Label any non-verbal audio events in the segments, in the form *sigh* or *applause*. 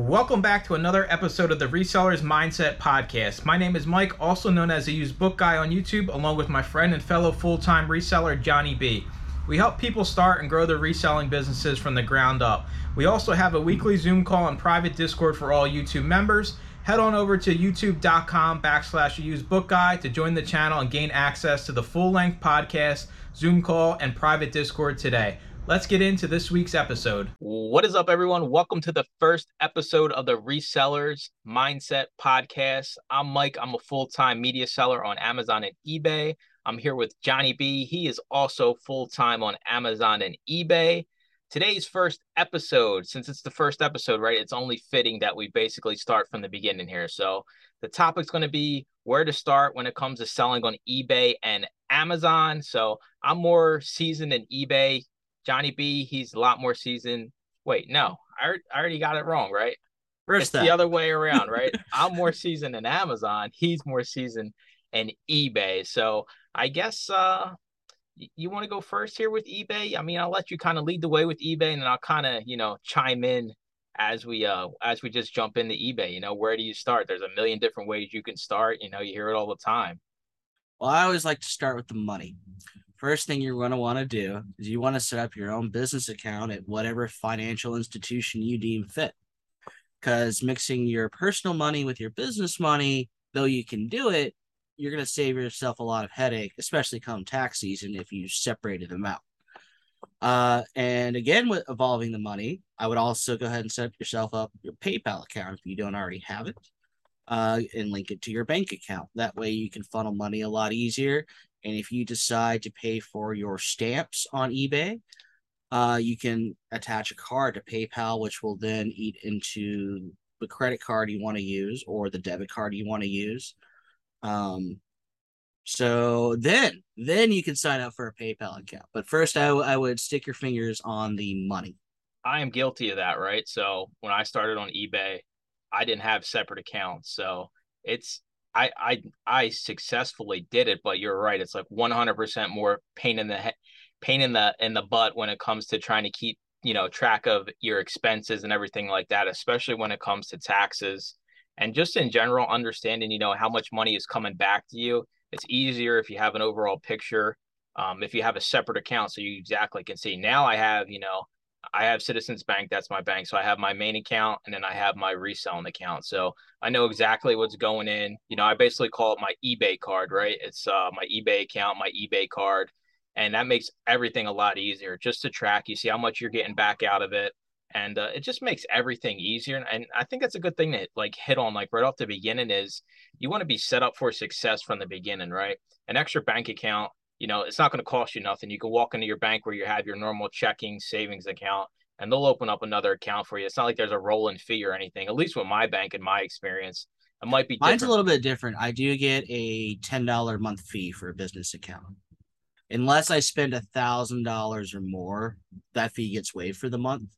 Welcome back to another episode of the Resellers Mindset Podcast. My name is Mike, also known as the Used Book Guy on YouTube, along with my friend and fellow full time reseller, Johnny B. We help people start and grow their reselling businesses from the ground up. We also have a weekly Zoom call and private Discord for all YouTube members. Head on over to youtube.com backslash used book guy to join the channel and gain access to the full length podcast, Zoom call, and private Discord today. Let's get into this week's episode. What is up, everyone? Welcome to the first episode of the Resellers Mindset Podcast. I'm Mike. I'm a full time media seller on Amazon and eBay. I'm here with Johnny B. He is also full time on Amazon and eBay. Today's first episode, since it's the first episode, right? It's only fitting that we basically start from the beginning here. So, the topic's going to be where to start when it comes to selling on eBay and Amazon. So, I'm more seasoned in eBay Johnny B, he's a lot more seasoned. Wait, no, I, I already got it wrong, right? First it's the other way around, right? *laughs* I'm more seasoned in Amazon. He's more seasoned in eBay. So I guess uh, you want to go first here with eBay. I mean, I'll let you kind of lead the way with eBay, and I'll kind of you know chime in as we uh as we just jump into eBay. You know, where do you start? There's a million different ways you can start. You know, you hear it all the time. Well, I always like to start with the money first thing you're going to want to do is you want to set up your own business account at whatever financial institution you deem fit. Because mixing your personal money with your business money, though you can do it, you're going to save yourself a lot of headache, especially come tax season if you separated them out. Uh, and again, with evolving the money, I would also go ahead and set yourself up your PayPal account if you don't already have it, uh, and link it to your bank account. That way, you can funnel money a lot easier and if you decide to pay for your stamps on eBay, uh, you can attach a card to PayPal, which will then eat into the credit card you want to use or the debit card you want to use. Um, so then, then you can sign up for a PayPal account. But first, I, w- I would stick your fingers on the money. I am guilty of that, right? So when I started on eBay, I didn't have separate accounts. So it's I I I successfully did it, but you're right. It's like 100% more pain in the head, pain in the in the butt when it comes to trying to keep you know track of your expenses and everything like that, especially when it comes to taxes and just in general understanding you know how much money is coming back to you. It's easier if you have an overall picture. Um, if you have a separate account, so you exactly can see. Now I have you know I have Citizens Bank. That's my bank. So I have my main account and then I have my reselling account. So I know exactly what's going in. You know, I basically call it my eBay card, right? It's uh, my eBay account, my eBay card. And that makes everything a lot easier just to track. You see how much you're getting back out of it. And uh, it just makes everything easier. And I think that's a good thing to like hit on like right off the beginning is you want to be set up for success from the beginning, right? An extra bank account you know, it's not going to cost you nothing. You can walk into your bank where you have your normal checking savings account and they'll open up another account for you. It's not like there's a rolling fee or anything, at least with my bank in my experience. It might be different. Mine's a little bit different. I do get a $10 a month fee for a business account. Unless I spend a thousand dollars or more, that fee gets waived for the month.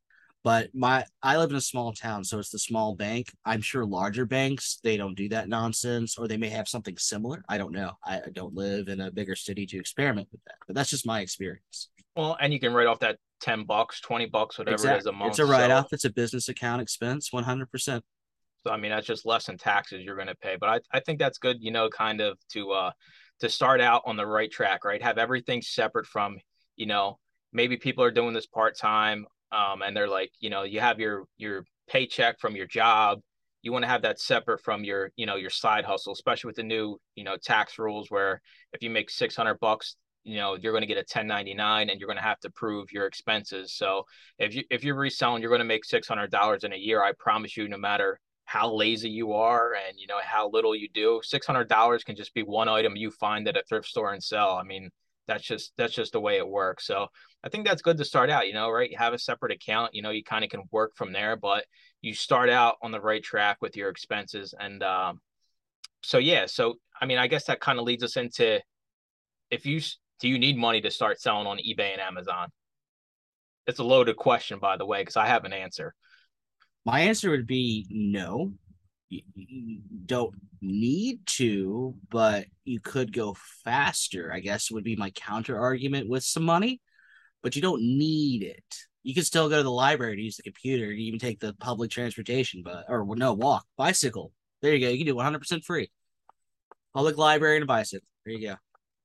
But my I live in a small town, so it's the small bank. I'm sure larger banks they don't do that nonsense, or they may have something similar. I don't know. I, I don't live in a bigger city to experiment with that, but that's just my experience. Well, and you can write off that ten bucks, twenty bucks, whatever exactly. it is a month. It's a write off. So. It's a business account expense, one hundred percent. So I mean that's just less than taxes you're going to pay. But I, I think that's good, you know, kind of to uh to start out on the right track, right? Have everything separate from, you know, maybe people are doing this part time um, and they're like, you know, you have your your paycheck from your job. You want to have that separate from your, you know, your side hustle, especially with the new, you know, tax rules where if you make 600 bucks, you know, you're going to get a 1099 and you're going to have to prove your expenses. So if you if you're reselling, you're going to make $600 in a year. I promise you, no matter how lazy you are and you know how little you do, $600 can just be one item you find at a thrift store and sell. I mean, that's just that's just the way it works. So I think that's good to start out, you know, right? You have a separate account, you know, you kind of can work from there, but you start out on the right track with your expenses. And um, so, yeah, so I mean, I guess that kind of leads us into if you do you need money to start selling on eBay and Amazon? It's a loaded question, by the way, because I have an answer. My answer would be no you don't need to, but you could go faster, I guess would be my counter argument with some money, but you don't need it. You can still go to the library to use the computer. You even take the public transportation, but or no walk, bicycle. There you go. You can do 100 percent free. Public library and a bicycle. There you go.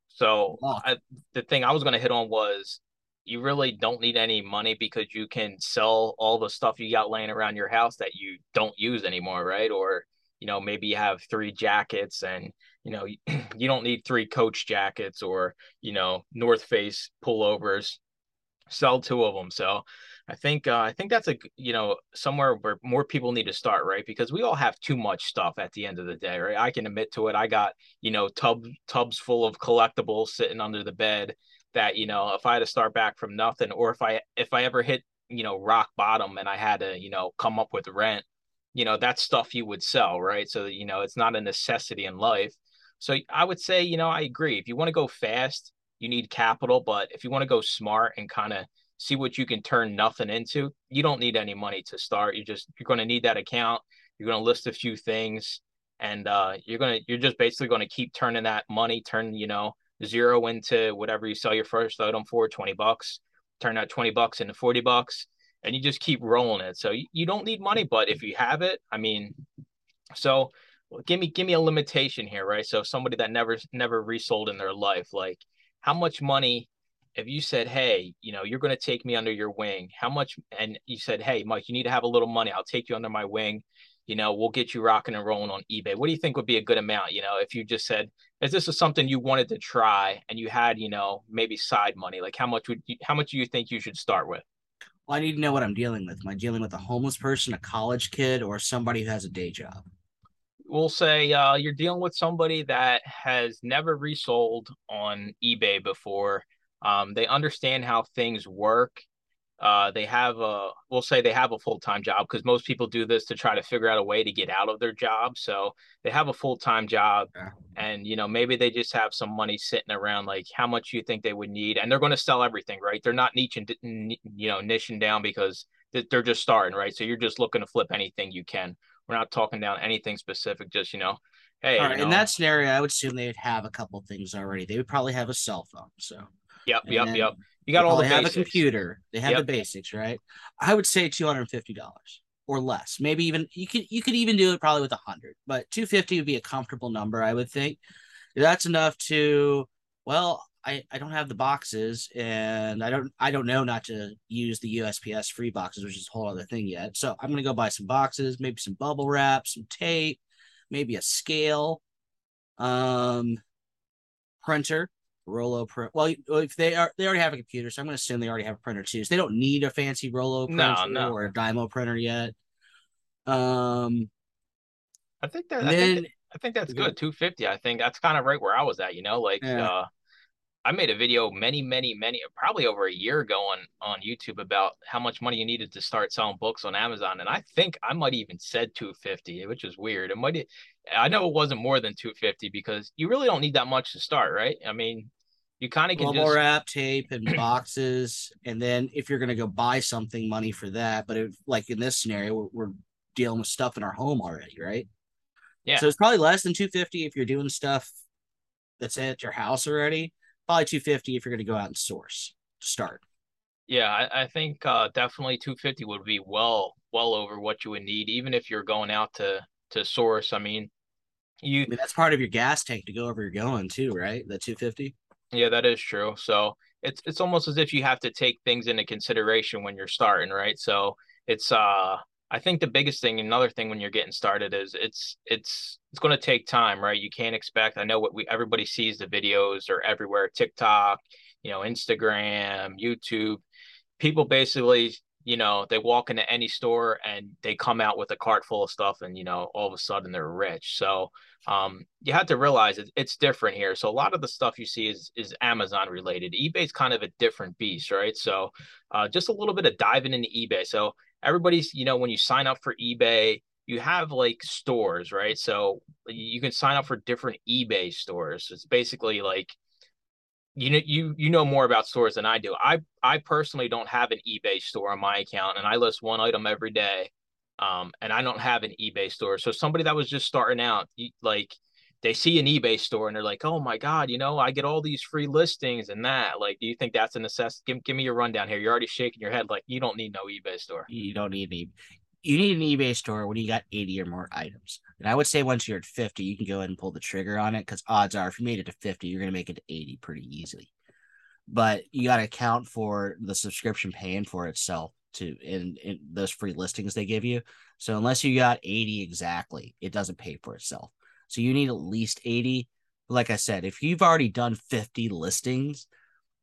So I, the thing I was going to hit on was you really don't need any money because you can sell all the stuff you got laying around your house that you don't use anymore, right? Or you know maybe you have three jackets and you know *clears throat* you don't need three coach jackets or you know north face pullovers. Sell two of them so i think uh, i think that's a you know somewhere where more people need to start right? Because we all have too much stuff at the end of the day right? I can admit to it. I got you know tub tubs full of collectibles sitting under the bed that you know if i had to start back from nothing or if i if i ever hit you know rock bottom and i had to you know come up with rent you know that's stuff you would sell right? So you know it's not a necessity in life. So i would say you know i agree. If you want to go fast you need capital but if you want to go smart and kind of see what you can turn nothing into you don't need any money to start. You just you're going to need that account. You're going to list a few things and uh, you're going to you're just basically going to keep turning that money turn you know zero into whatever you sell your first item for 20 bucks turn that 20 bucks into 40 bucks and you just keep rolling it. So you, you don't need money, but if you have it, I mean, so give me give me a limitation here, right? So somebody that never never resold in their life, like how much money if you said, "Hey, you know, you're going to take me under your wing," how much? And you said, "Hey, Mike, you need to have a little money. I'll take you under my wing. You know, we'll get you rocking and rolling on eBay." What do you think would be a good amount? You know, if you just said, "Is this is something you wanted to try?" and you had, you know, maybe side money, like how much would you, how much do you think you should start with? Well, I need to know what I'm dealing with. Am I dealing with a homeless person, a college kid, or somebody who has a day job? We'll say uh, you're dealing with somebody that has never resold on eBay before. Um, they understand how things work uh, they have a we'll say they have a full-time job because most people do this to try to figure out a way to get out of their job. So they have a full-time job yeah. and you know maybe they just have some money sitting around like how much you think they would need and they're going to sell everything right? They're not niching you know niching down because they're just starting right? So you're just looking to flip anything you can. We're not talking down anything specific just you know hey you know, in that scenario i would assume they'd have a couple things already. They would probably have a cell phone so. Yep and yep yep you got all the. They have a computer. They have yep. the basics, right? I would say two hundred and fifty dollars or less. Maybe even you could you could even do it probably with a hundred, but two fifty would be a comfortable number. I would think that's enough to. Well, I I don't have the boxes, and I don't I don't know not to use the USPS free boxes, which is a whole other thing yet. So I'm gonna go buy some boxes, maybe some bubble wrap, some tape, maybe a scale, um, printer Rollo print. Well, if they are, they already have a computer, so I'm going to assume they already have a printer too. So they don't need a fancy Rollo printer no, no. or a Dymo printer yet. Um, I think that. I, then, think, I think that's good. Two fifty. I think that's kind of right where I was at. You know, like yeah. uh, I made a video many, many, many, probably over a year ago on on YouTube about how much money you needed to start selling books on Amazon, and I think I might even said two fifty, which is weird. It might. I know it wasn't more than two fifty because you really don't need that much to start, right? I mean, you kind of can bubble just... wrap tape and boxes and then if you're going to go buy something money for that but if like in this scenario we're, we're, dealing with stuff in our home already right? Yeah. So it's probably less than 250 if you're doing stuff that's at your house already probably 250 if you're going to go out and source to start. Yeah i, I think uh, definitely 250 would be well well over what you would need even if you're going out to to source i mean you I mean, that's part of your gas tank to go where you're going too right? The 250 yeah, that is true. So it's it's almost as if you have to take things into consideration when you're starting, right? So it's uh I think the biggest thing, another thing when you're getting started is it's it's it's going to take time, right? You can't expect. I know what we everybody sees the videos are everywhere, TikTok, you know, Instagram, YouTube. People basically, you know, they walk into any store and they come out with a cart full of stuff, and you know, all of a sudden they're rich. So um, you have to realize it, it's different here. So a lot of the stuff you see is is Amazon related. eBay's kind of a different beast, right? So uh, just a little bit of diving into eBay. So everybody's, you know, when you sign up for eBay, you have like stores, right? So you can sign up for different eBay stores. It's basically like you know you you know more about stores than I do. I I personally don't have an eBay store on my account, and I list one item every day um, and I don't have an eBay store. So somebody that was just starting out, like they see an eBay store and they're like, "Oh my god, you know, I get all these free listings and that." Like, do you think that's a necessity? Give, give me your rundown here. You're already shaking your head like you don't need no eBay store. You don't need any. You need an eBay store when you got 80 or more items. And I would say once you're at 50, you can go ahead and pull the trigger on it because odds are if you made it to 50, you're going to make it to 80 pretty easily. But you got to account for the subscription paying for itself to in, in those free listings they give you. So unless you got 80 exactly, it doesn't pay for itself. So you need at least 80. Like I said, if you've already done 50 listings,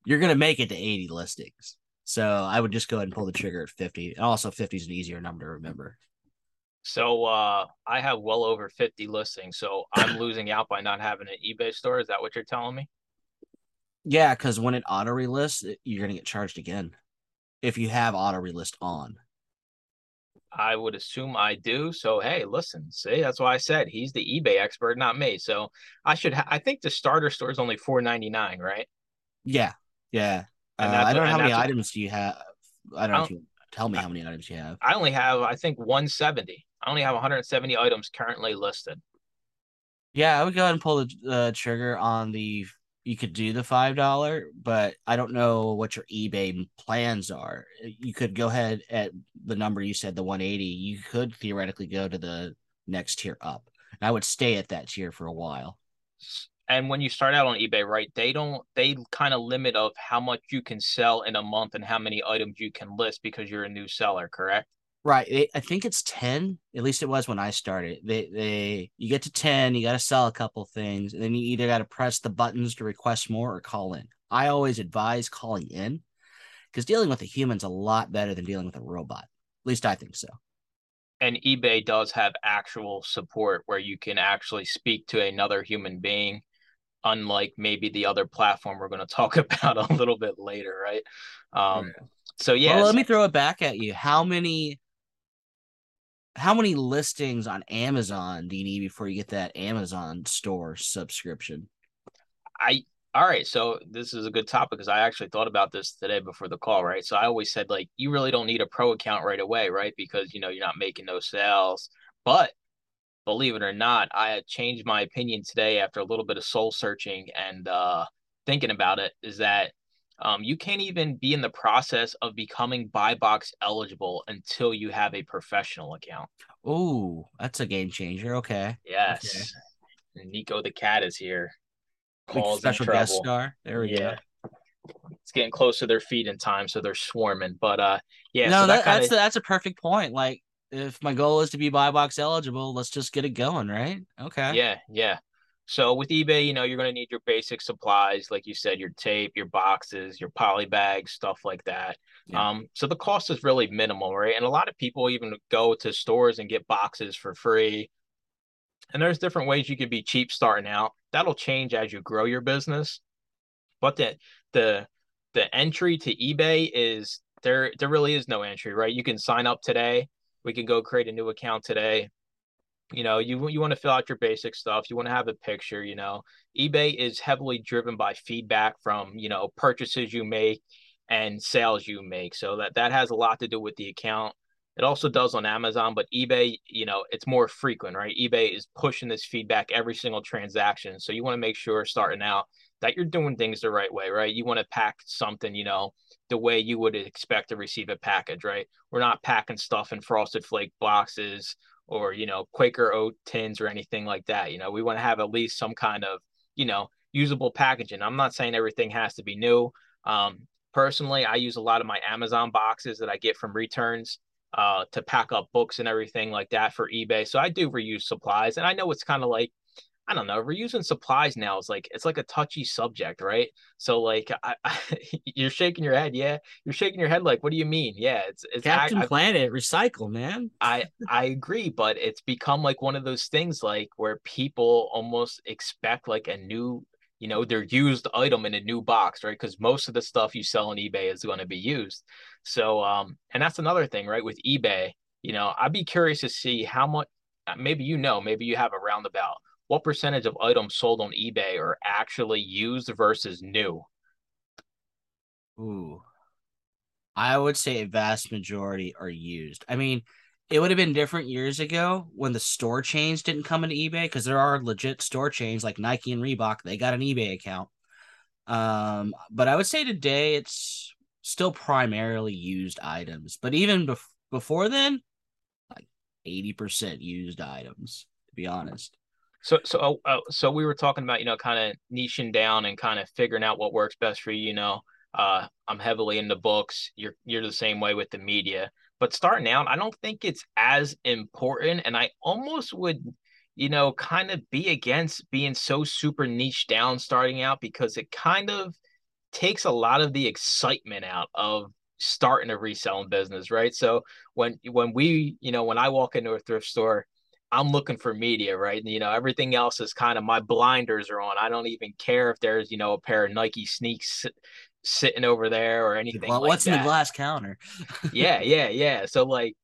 you're going to make it to 80 listings. So I would just go ahead and pull the trigger at 50. And also 50 is an easier number to remember. So uh I have well over 50 listings. So I'm *coughs* losing out by not having an eBay store. Is that what you're telling me? Yeah, because when it auto relists, you're going to get charged again if you have auto relist on. I would assume I do. So hey, listen, see, that's why I said he's the eBay expert, not me. So I should. Ha- I think the starter store is only four ninety nine, right? Yeah, yeah. Uh, I don't know how many items do you have. I don't know if you tell me how many items you have. I only have, I think, one seventy. I only have one hundred seventy items currently listed. Yeah, I would go ahead and pull the uh, trigger on the you could do the five dollar, but I don't know what your eBay plans are. You could go ahead at the number you said, the 180. You could theoretically go to the next tier up. And I would stay at that tier for a while. And when you start out on eBay, right, they don't they kind of limit of how much you can sell in a month and how many items you can list because you're a new seller, correct? Right. I think it's 10. At least it was when I started. They they you get to 10, you got to sell a couple things, and then you either got to press the buttons to request more or call in. I always advise calling in because dealing with a human's a lot better than dealing with a robot. At least I think so. And eBay does have actual support where you can actually speak to another human being, unlike maybe the other platform we're going *laughs* to talk about a little bit later, right? Um, right. So yeah. Well, let me throw it back at you. How many how many listings on Amazon do you need before you get that Amazon store subscription? I all right, so this is a good topic because I actually thought about this today before the call, right? So I always said like you really don't need a pro account right away, right? Because you know you're not making no sales. But believe it or not, I changed my opinion today after a little bit of soul searching and uh thinking about it. Is that um, you can't even be in the process of becoming buy box eligible until you have a professional account. Oh, that's a game changer. Okay. Yes. Okay. Nico the cat is here. Calls special guest star. There we yeah. go. It's getting close to their feet in time, so they're swarming. But uh, yeah. No, so that, that kinda... that's that's a perfect point. Like, if my goal is to be buy box eligible, let's just get it going, right? Okay. Yeah, yeah. So with eBay, you know, you're going to need your basic supplies, like you said, your tape, your boxes, your poly bags, stuff like that. Yeah. Um, so the cost is really minimal, right? And a lot of people even go to stores and get boxes for free. And there's different ways you could be cheap starting out. That'll change as you grow your business. But the the the entry to eBay is there there really is no entry, right? You can sign up today. We can go create a new account today. You know you you want to fill out your basic stuff you want to have a picture you know. ebay is heavily driven by feedback from you know purchases you make and sales you make. So that that has a lot to do with the account. It also does on amazon but ebay you know it's more frequent right? ebay is pushing this feedback every single transaction. So you want to make sure starting out that you're doing things the right way right you want to pack something you know the way you would expect to receive a package right we're not packing stuff in frosted flake boxes or you know Quaker oat tins or anything like that. You know, we want to have at least some kind of you know usable packaging. I'm not saying everything has to be new. Um, personally, I use a lot of my Amazon boxes that I get from returns uh, to pack up books and everything like that for eBay. So I do reuse supplies, and I know it's kind of like I don't know, reusing supplies now is like it's like a touchy subject, right? So like I, I, *laughs* you're shaking your head, yeah. You're shaking your head like, what do you mean? Yeah, it's it's Captain I, Planet, recycle, man. I I agree, but it's become like one of those things like where people almost expect like a new, you know, their used item in a new box, right? Because most of the stuff you sell on eBay is going to be used. So um, and that's another thing, right? With eBay, you know, I'd be curious to see how much. Maybe you know, maybe you have a roundabout what percentage of items sold on eBay are actually used versus new? Ooh. I would say a vast majority are used. I mean, it would have been different years ago when the store chains didn't come into eBay because there are legit store chains like Nike and Reebok. They got an eBay account. Um, but I would say today it's still primarily used items. But even bef- before then, like eighty percent used items. To be honest. So so uh, so we were talking about you know kind of niching down and kind of figuring out what works best for you. You know, uh, I'm heavily into books. You're you're the same way with the media. But starting out, I don't think it's as important. And I almost would, you know, kind of be against being so super niche down starting out because it kind of takes a lot of the excitement out of starting a reselling business, right? So when when we, you know, when I walk into a thrift store, I'm looking for media, right? And, you know, everything else is kind of my blinders are on. I don't even care if there's, you know, a pair of Nike sneaks sitting over there or anything. Well, like what's that. in the glass counter? yeah, *laughs* yeah, yeah. So like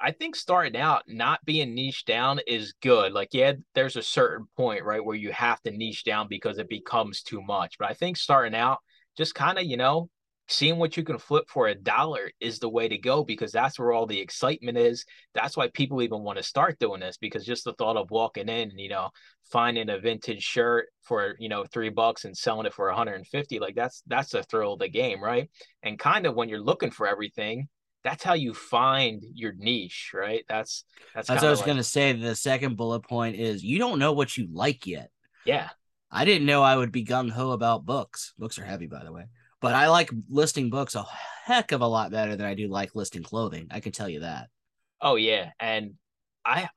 I think starting out not being niche down is good. Like, yeah, there's a certain point, right, where you have to niche down because it becomes too much. But I think starting out, just kind of, you know, seeing what you can flip for a dollar is the way to go because that's where all the excitement is. That's why people even want to start doing this because just the thought of walking in, you know, finding a vintage shirt for, you know, three bucks and selling it for 150, like that's that's the thrill of the game, right? And kind of when you're looking for everything, that's how you find your niche, right? That's that's, that's what I was like, gonna say. The second bullet point is you don't know what you like yet. Yeah. I didn't know I would be gung ho about books. Books are heavy, by the way. But I like listing books a heck of a lot better than I do like listing clothing. I can tell you that. Oh yeah, and I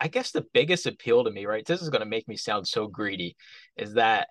I guess the biggest appeal to me, right? This is going to make me sound so greedy, is that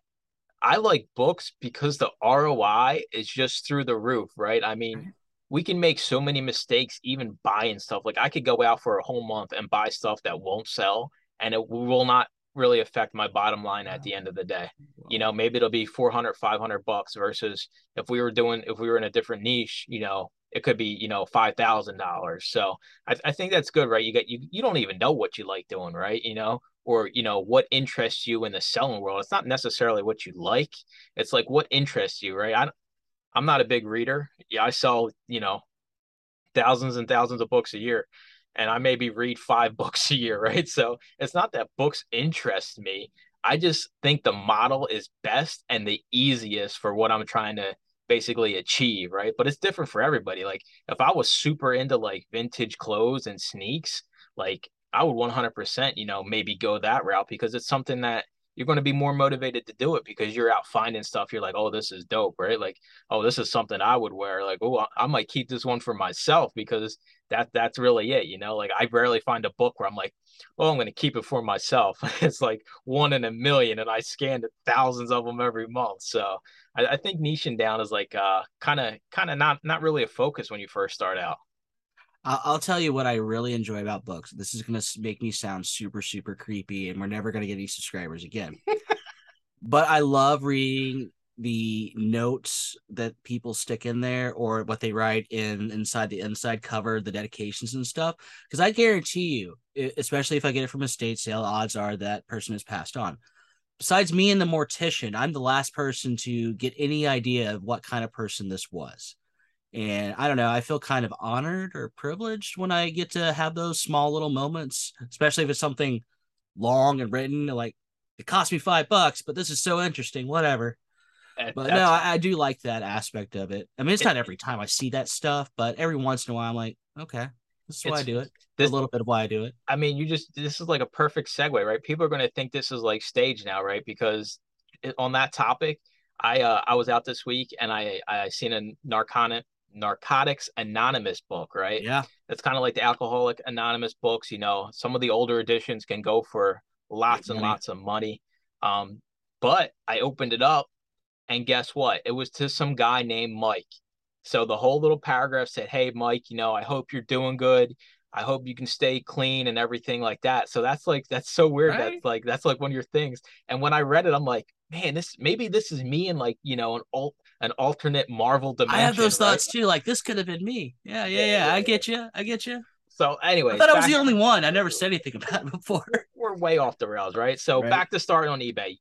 I like books because the ROI is just through the roof, right? I mean, we can make so many mistakes even buying stuff. Like I could go out for a whole month and buy stuff that won't sell and it will not really affect my bottom line at the end of the day. You know, maybe it'll be 400, 500 bucks versus if we were doing, if we were in a different niche, you know, it could be, you know, $5,000. So I, I think that's good, right? You get, you, you don't even know what you like doing, right? You know, or, you know, what interests you in the selling world. It's not necessarily what you like. It's like what interests you, right? I, I'm not a big reader. Yeah, I sell, you know, thousands and thousands of books a year and I maybe read five *laughs* books a year, right? So it's not that books interest me. I just think the model is best and the easiest for what I'm trying to basically achieve, right? But it's different for everybody. Like if I was super into like vintage clothes and sneaks, like I would 100%, you know, maybe go that route because it's something that you're going to be more motivated to do it because you're out finding stuff. You're like, oh, this is dope, right? Like, oh, this is something I would wear. Like, oh, I might keep this one for myself because that that's really it, you know. Like, I rarely find a book where I'm like, oh, I'm going to keep it for myself. *laughs* it's like one in a million, and I scanned thousands of them every month. So I, I think niching down is like kind of kind of not not really a focus when you first start out. I'll tell you what I really enjoy about books. This is going to make me sound super, super creepy, and we're never going to get any subscribers again. *laughs* but I love reading the notes that people stick in there or what they write in inside the inside cover, the dedications and stuff. Because I guarantee you, especially if I get it from a state sale, odds are that person has passed on. Besides me and the mortician, I'm the last person to get any idea of what kind of person this was. And I don't know, I feel kind of honored or privileged when I get to have those small little moments, especially if it's something long and written. Like it cost me five bucks, but this is so interesting, whatever. But no, I, I, do like that aspect of it. I mean, it's it, not every time I see that stuff, but every once in a while, I'm like, okay, this is why I do it. This, a little bit of why I do it. I mean, you just this is like a perfect segue, right? People are going to think this is like stage now, right? Because it, on that topic, I uh, I was out this week and I I seen a narcotic Narcotics Anonymous book, right? Yeah. It's kind of like the Alcoholic Anonymous books. You know, some of the older editions can go for lots and lots of money. Um, but I opened it up and guess what? It was to some guy named Mike. So the whole little paragraph said, Hey, Mike, you know, I hope you're doing good. I hope you can stay clean and everything like that. So that's like, that's so weird. Right? That's like, that's like one of your things. And when I read it, I'm like, man, this maybe this is me in like, you know, an alt an alternate Marvel dimension. I have those right? thoughts too. Like this could have been me. Yeah, yeah, yeah. I get you. I get you. So anyway, I thought I was the only one. I never said anything about it *laughs* before. We're way off the rails, right? So right. back to starting on eBay.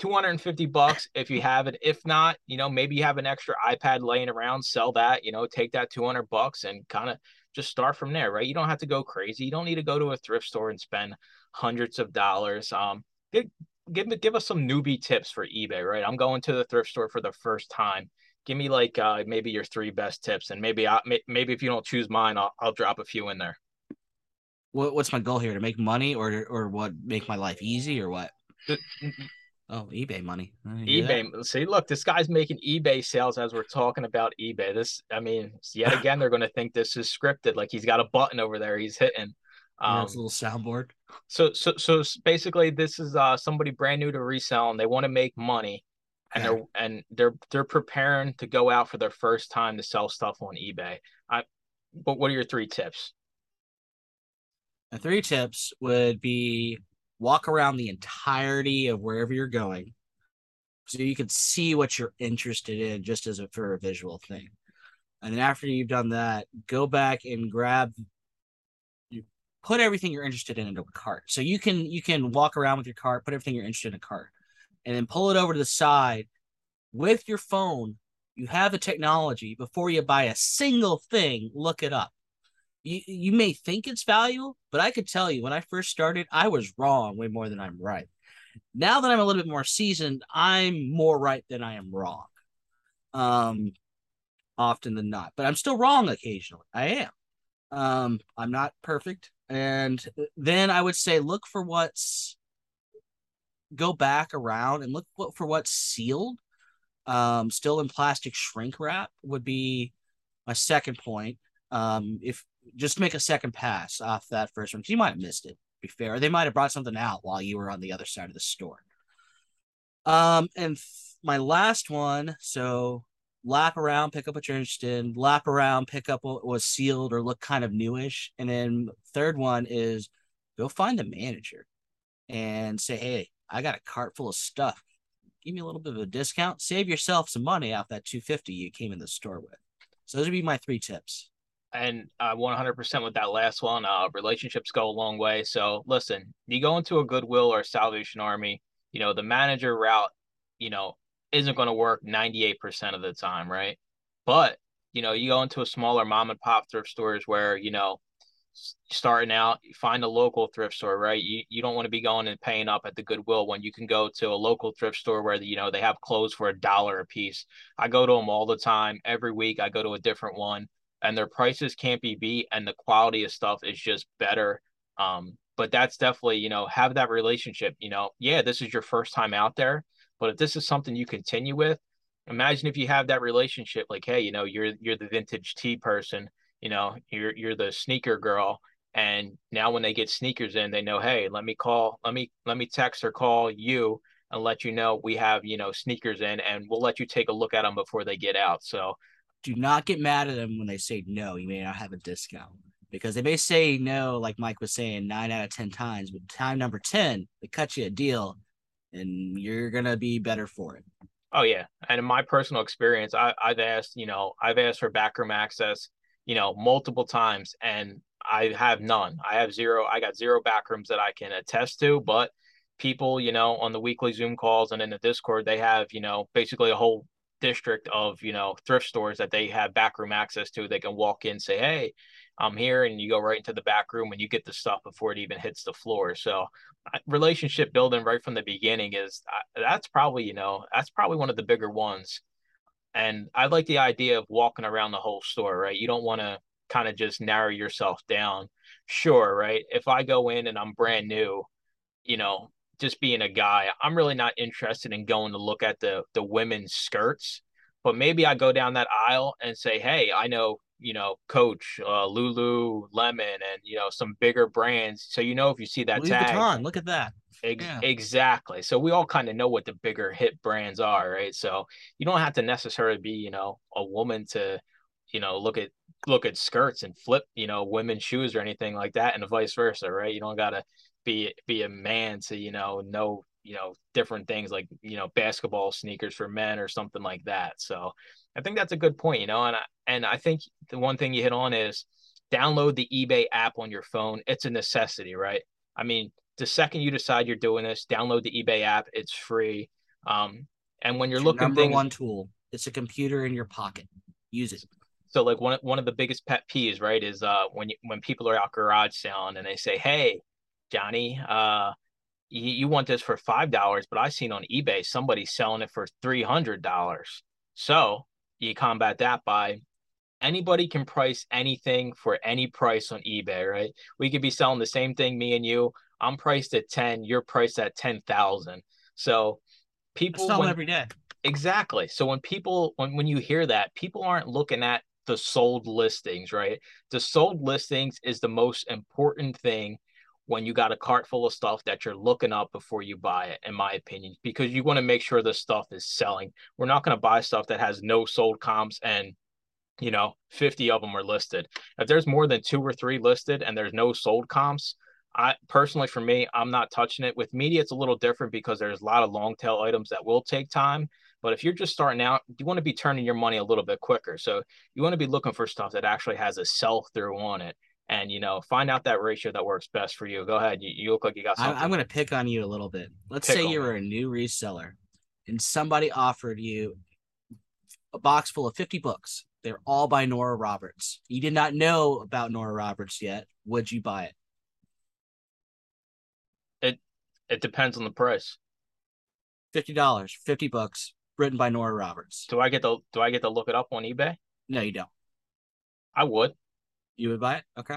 250 bucks if you have it. If not, you know, maybe you have an extra iPad laying around, sell that, you know, take that 200 bucks and kind of just start from there, right? You don't have to go crazy. You don't need to go to a thrift store and spend hundreds of dollars. Um, give give give us some newbie tips for eBay, right? I'm going to the thrift store for the first time. Give me like uh, maybe your three best tips, and maybe I maybe if you don't choose mine, I'll I'll drop a few in there. What what's my goal here? To make money, or or what? Make my life easy, or what? Oh, eBay money. eBay. That. See, look, this guy's making eBay sales as we're talking about eBay. This, I mean, yet *laughs* again, they're going to think this is scripted. Like he's got a button over there he's hitting. Um, yeah, it's a little soundboard. So, so, so basically, this is uh somebody brand new to resell, and they want to make money, and okay. they're and they're they're preparing to go out for their first time to sell stuff on eBay. I, but what are your three tips? The three tips would be walk around the entirety of wherever you're going so you can see what you're interested in just as a for a visual thing and then after you've done that go back and grab put everything you're interested in into a cart so you can you can walk around with your cart put everything you're interested in a cart and then pull it over to the side with your phone you have the technology before you buy a single thing look it up you, you may think it's valuable, but I could tell you when I first started, I was wrong way more than I'm right. Now that I'm a little bit more seasoned, I'm more right than I am wrong. Um, often than not, but I'm still wrong occasionally. I am. Um, I'm not perfect. And then I would say look for what's go back around and look for what's sealed. Um, still in plastic shrink wrap would be my second point. Um, if just make a second pass off that first one. because You might have missed it. Be fair, they might have brought something out while you were on the other side of the store. Um, and th- my last one, so lap around, pick up what you're interested in. Lap around, pick up what was sealed or look kind of newish. And then third one is go find the manager and say, hey, I got a cart full of stuff. Give me a little bit of a discount. Save yourself some money off that 250 you came in the store with. So those would be my three tips and uh, 100% with that last one. Uh, relationships go a long way. So listen, you go into a Goodwill or Salvation Army, you know, the manager route, you know, isn't going to work 98% of the time, right? But, you know, you go into a smaller mom and pop thrift stores where, you know, starting out, you find a local thrift store, right? You, you don't want to be going and paying up at the Goodwill when you can go to a local thrift store where, you know, they have clothes for a dollar a piece. I go to them all the time. Every week I go to a different one and their prices can't be beat and the quality of stuff is just better um but that's definitely you know have that relationship you know yeah this is your first time out there but if this is something you continue with imagine if you have that relationship like hey you know you're you're the vintage tee person you know you're you're the sneaker girl and now when they get sneakers in they know hey let me call let me let me text or call you and let you know we have you know sneakers in and we'll let you take a look at them before they get out so do not get mad at them when they say no. You may not have a discount because they may say no, like Mike was saying, nine out of 10 times, but time number 10, they cut you a deal and you're to be better for it. Oh, yeah. And in my personal experience, I, I've asked, you know, I've asked for backroom access, you know, multiple times and I have none. I have zero. I got zero backrooms that I can attest to, but people, you know, on the weekly Zoom calls and in the Discord, they have, you know, basically a whole district of you know thrift stores that they have backroom access to. They can walk in, say, "Hey, I'm here," and you go right into the back room and you get the stuff before it even hits the floor. So, relationship building right from the beginning is that's probably you know that's probably one of the bigger ones. And I like the idea of walking around the whole store. Right, you don't want to kind of just narrow yourself down. Sure, right. If I go in and I'm brand new, you know, just being a guy, I'm really not interested in going to look at the the women's skirts. But maybe I go down that aisle and say, "Hey, I know you know Coach, uh, Lululemon, and you know some bigger brands." So you know if you see that Louis tag, Vuitton, look at that. Ex- yeah. Exactly. So we all kind of know what the bigger hit brands are, right? So you don't have to necessarily be, you know, a woman to, you know, look at look at skirts and flip, you know, women's shoes or anything like that, and vice versa, right? You don't gotta be be a man to you know know you know different things like you know basketball sneakers for men or something like that. So i think that's a good point you know and I, and i think the one thing you hit on is download the ebay app on your phone. It's a necessity right? I mean the second you decide you're doing this download the ebay app. It's free. Um and when you're it's looking number things, one tool. It's a computer in your pocket. Use it. So like one one of the biggest pet peeves, right, is uh when you, when people are out garage selling and they say, "Hey, Johnny, uh, you, you want this for five dollars, but I seen on eBay somebody selling it for three hundred dollars." So you combat that by anybody can price anything for any price on eBay, right? We could be selling the same thing, me and you. I'm priced at 10, you're priced at 10,000. So people sell it every day. Exactly. So when people when when you hear that, people aren't looking at the sold listings, right? The sold listings is the most important thing when you got a cart full of stuff that you're looking up before you buy it, in my opinion, because you want to make sure the stuff is selling. We're not going to buy stuff that has no sold comps and you know 50 of them are listed. If there's more than two or three listed and there's no sold comps, I personally for me, I'm not touching it. With media, it's a little different because there's a lot of long tail items that will take time. But if you're just starting out, you want to be turning your money a little bit quicker. So you want to be looking for stuff that actually has a sell through on it. And you know, find out that ratio that works best for you. Go ahead. You, you look like you got something. I'm, I'm going to pick on you a little bit. Let's pick say you were a new reseller, and somebody offered you a box full of 50 books. They're all by Nora Roberts. You did not know about Nora Roberts yet. Would you buy it? It it depends on the price. Fifty dollars, fifty bucks, written by Nora Roberts. Do I get to do I get to look it up on eBay? No, you don't. I would. You would buy it? Okay.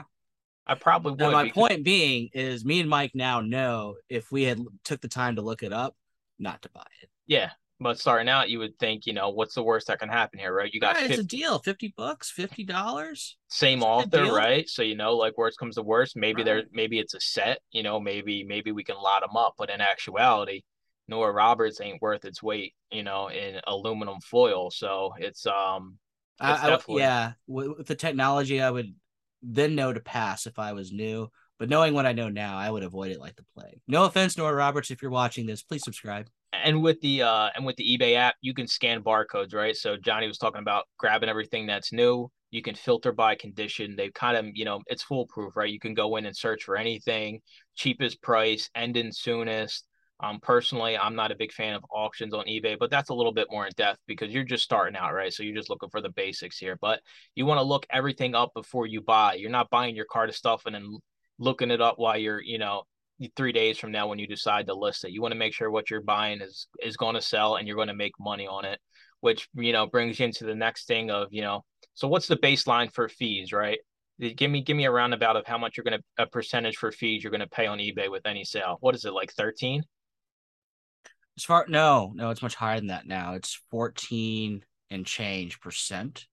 I probably would. My because... point being is me and Mike now know if we had took the time to look it up, not to buy it. Yeah. But starting out, you would think, you know, what's the worst that can happen here, right? You got right, 50... it's a deal, fifty bucks, fifty dollars. Same author, right? So you know, like worst comes to worst, maybe right. there, maybe it's a set, you know, maybe maybe we can lot them up. But in actuality, Nora Roberts ain't worth its weight, you know, in aluminum foil. So it's um, it's I, definitely... yeah, with the technology, I would then know to pass if I was new. But knowing what I know now, I would avoid it like the plague. No offense, Nora Roberts, if you're watching this, please subscribe. And with the uh and with the eBay app, you can scan barcodes, right? So Johnny was talking about grabbing everything that's new. You can filter by condition. They've kind of, you know, it's foolproof, right? You can go in and search for anything, cheapest price, end in soonest um, personally, I'm not a big fan of auctions on eBay, but that's a little bit more in depth because you're just starting out, right? So you're just looking for the basics here. But you want to look everything up before you buy. You're not buying your cart of stuff and then looking it up while you're, you know, three days from now when you decide to list it. You want to make sure what you're buying is is going to sell and you're going to make money on it, which you know brings you into the next thing of you know. So what's the baseline for fees, right? Give me give me a roundabout of how much you're going to a percentage for fees you're going to pay on eBay with any sale. What is it like 13? As far no, no, it's much higher than that now. It's 14 and change percent.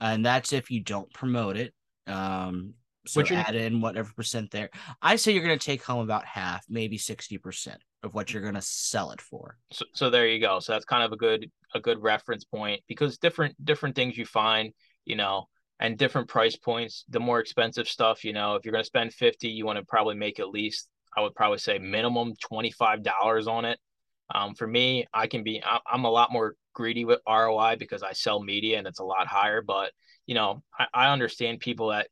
And that's if you don't promote it. Um so Which add in whatever percent there. I say you're gonna take home about half, maybe 60% of what you're gonna sell it for. So, so there you go. So that's kind of a good a good reference point because different different things you find, you know, and different price points, the more expensive stuff, you know, if you're gonna spend 50, you want to probably make at least I would probably say minimum $25 on it um, for me, I can be, I'm a lot more greedy with ROI because I sell media and it's a lot higher. But, you know, I, I understand people that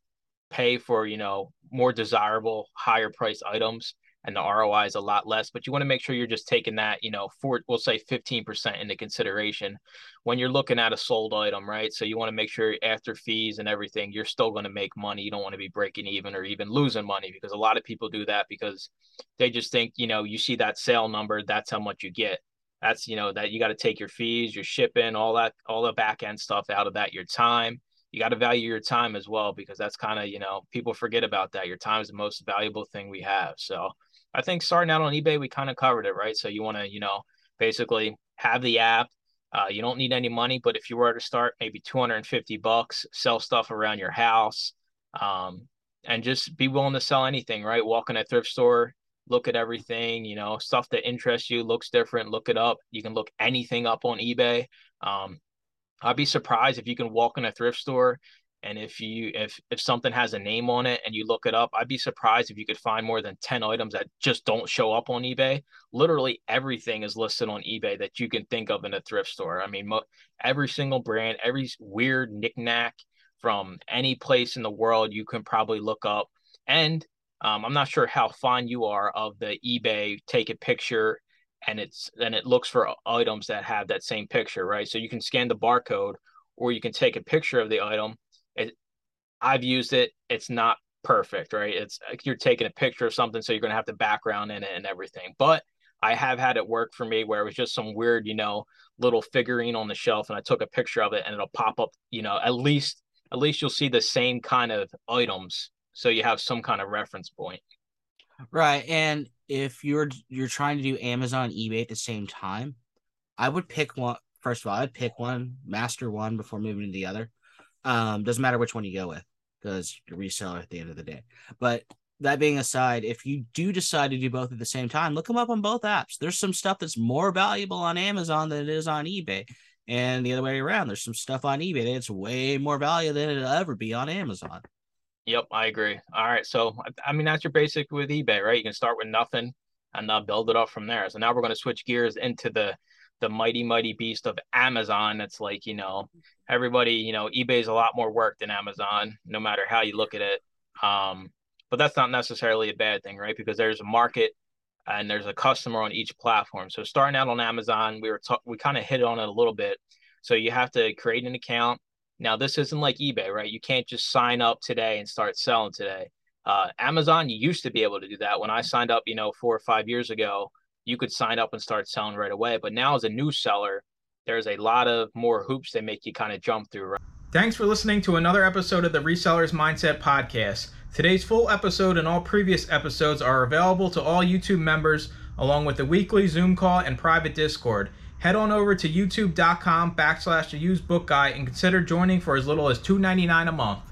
pay for, you know, more desirable, higher priced items and the ROI is a lot less. But you want to make sure you're just taking that, you know, for we'll say 15% into consideration when you're looking at a sold item, right? So you want to make sure after fees and everything, you're still going to make money. You don't want to be breaking even or even losing money because a lot of people do that because they just think, you know, you see that sale number, that's how much you get. That's, you know, that you got to take your fees, your shipping, all that, all the back end stuff out of that, your time you got to value your time as well because that's kind of you know people forget about that your time is the most valuable thing we have so I think starting out on eBay, we kind of covered it, right? So you want to, you know, basically have the app. Uh, you don't need any money, but if you were to start maybe 250 bucks, sell stuff around your house, um, and just be willing to sell anything, right? Walk in a thrift store, look at everything, you know, stuff that interests you, looks different, look it up. You can look anything up on eBay. Um, I'd be surprised if you can walk in a thrift store and if you if if something has a name on it and you look it up i'd be surprised if you could find more than 10 items that just don't show up on ebay. Literally everything is listed on ebay that you can think of in a thrift store. I mean mo- every single brand every weird knickknack from any place in the world you can probably look up. And um, i'm not sure how fond you are of the ebay take a picture and it's and it looks for items that have that same picture right? So you can scan the barcode or you can take a picture of the item. I've used it. It's not perfect, right? It's uh, you're taking a picture of something, so you're gonna have the background in it and everything. But I have had it work for me where it was just some weird, you know, little figurine on the shelf, and I took a picture of it, and it'll pop up. You know, at least at least you'll see the same kind of items, so you have some kind of reference point. Right, and if you're you're trying to do Amazon, eBay at the same time, I would pick one. First of all, I'd pick one, master one before moving to the other. Um, doesn't matter which one you go with because you're reseller at the end of the day. But that being aside, if you do decide to do both at the same time, look them up on both apps. There's some stuff that's more valuable on Amazon than it is on eBay. And the other way around, there's some stuff on eBay that's way more value than it'll ever be on Amazon. Yep, I agree. All right. So, I mean, that's your basic with eBay, right? You can start with nothing and uh, build it up from there. So now we're going to switch gears into the the mighty mighty beast of Amazon. It's like you know everybody you know eBay's a lot more work than Amazon, no matter how you look at it. Um, but that's not necessarily a bad thing, right? Because there's a market and there's a customer on each platform. So starting out on Amazon, we were we kind of hit on it a little bit. So you have to create an account. Now this isn't like eBay, right? You can't just sign up today and start selling today. Uh, Amazon, you used to be able to do that. When I signed up, you know, four or five years ago, you could sign up and start selling right away. But now, as a new seller, there's a lot of more hoops that make you kind of jump through. Right? Thanks for listening to another episode of the Resellers Mindset Podcast. Today's full episode and all previous episodes are available to all YouTube members, along with the weekly Zoom call and private Discord. Head on over to youtube.com backslash the used book guy and consider joining for as little as $2.99 a month.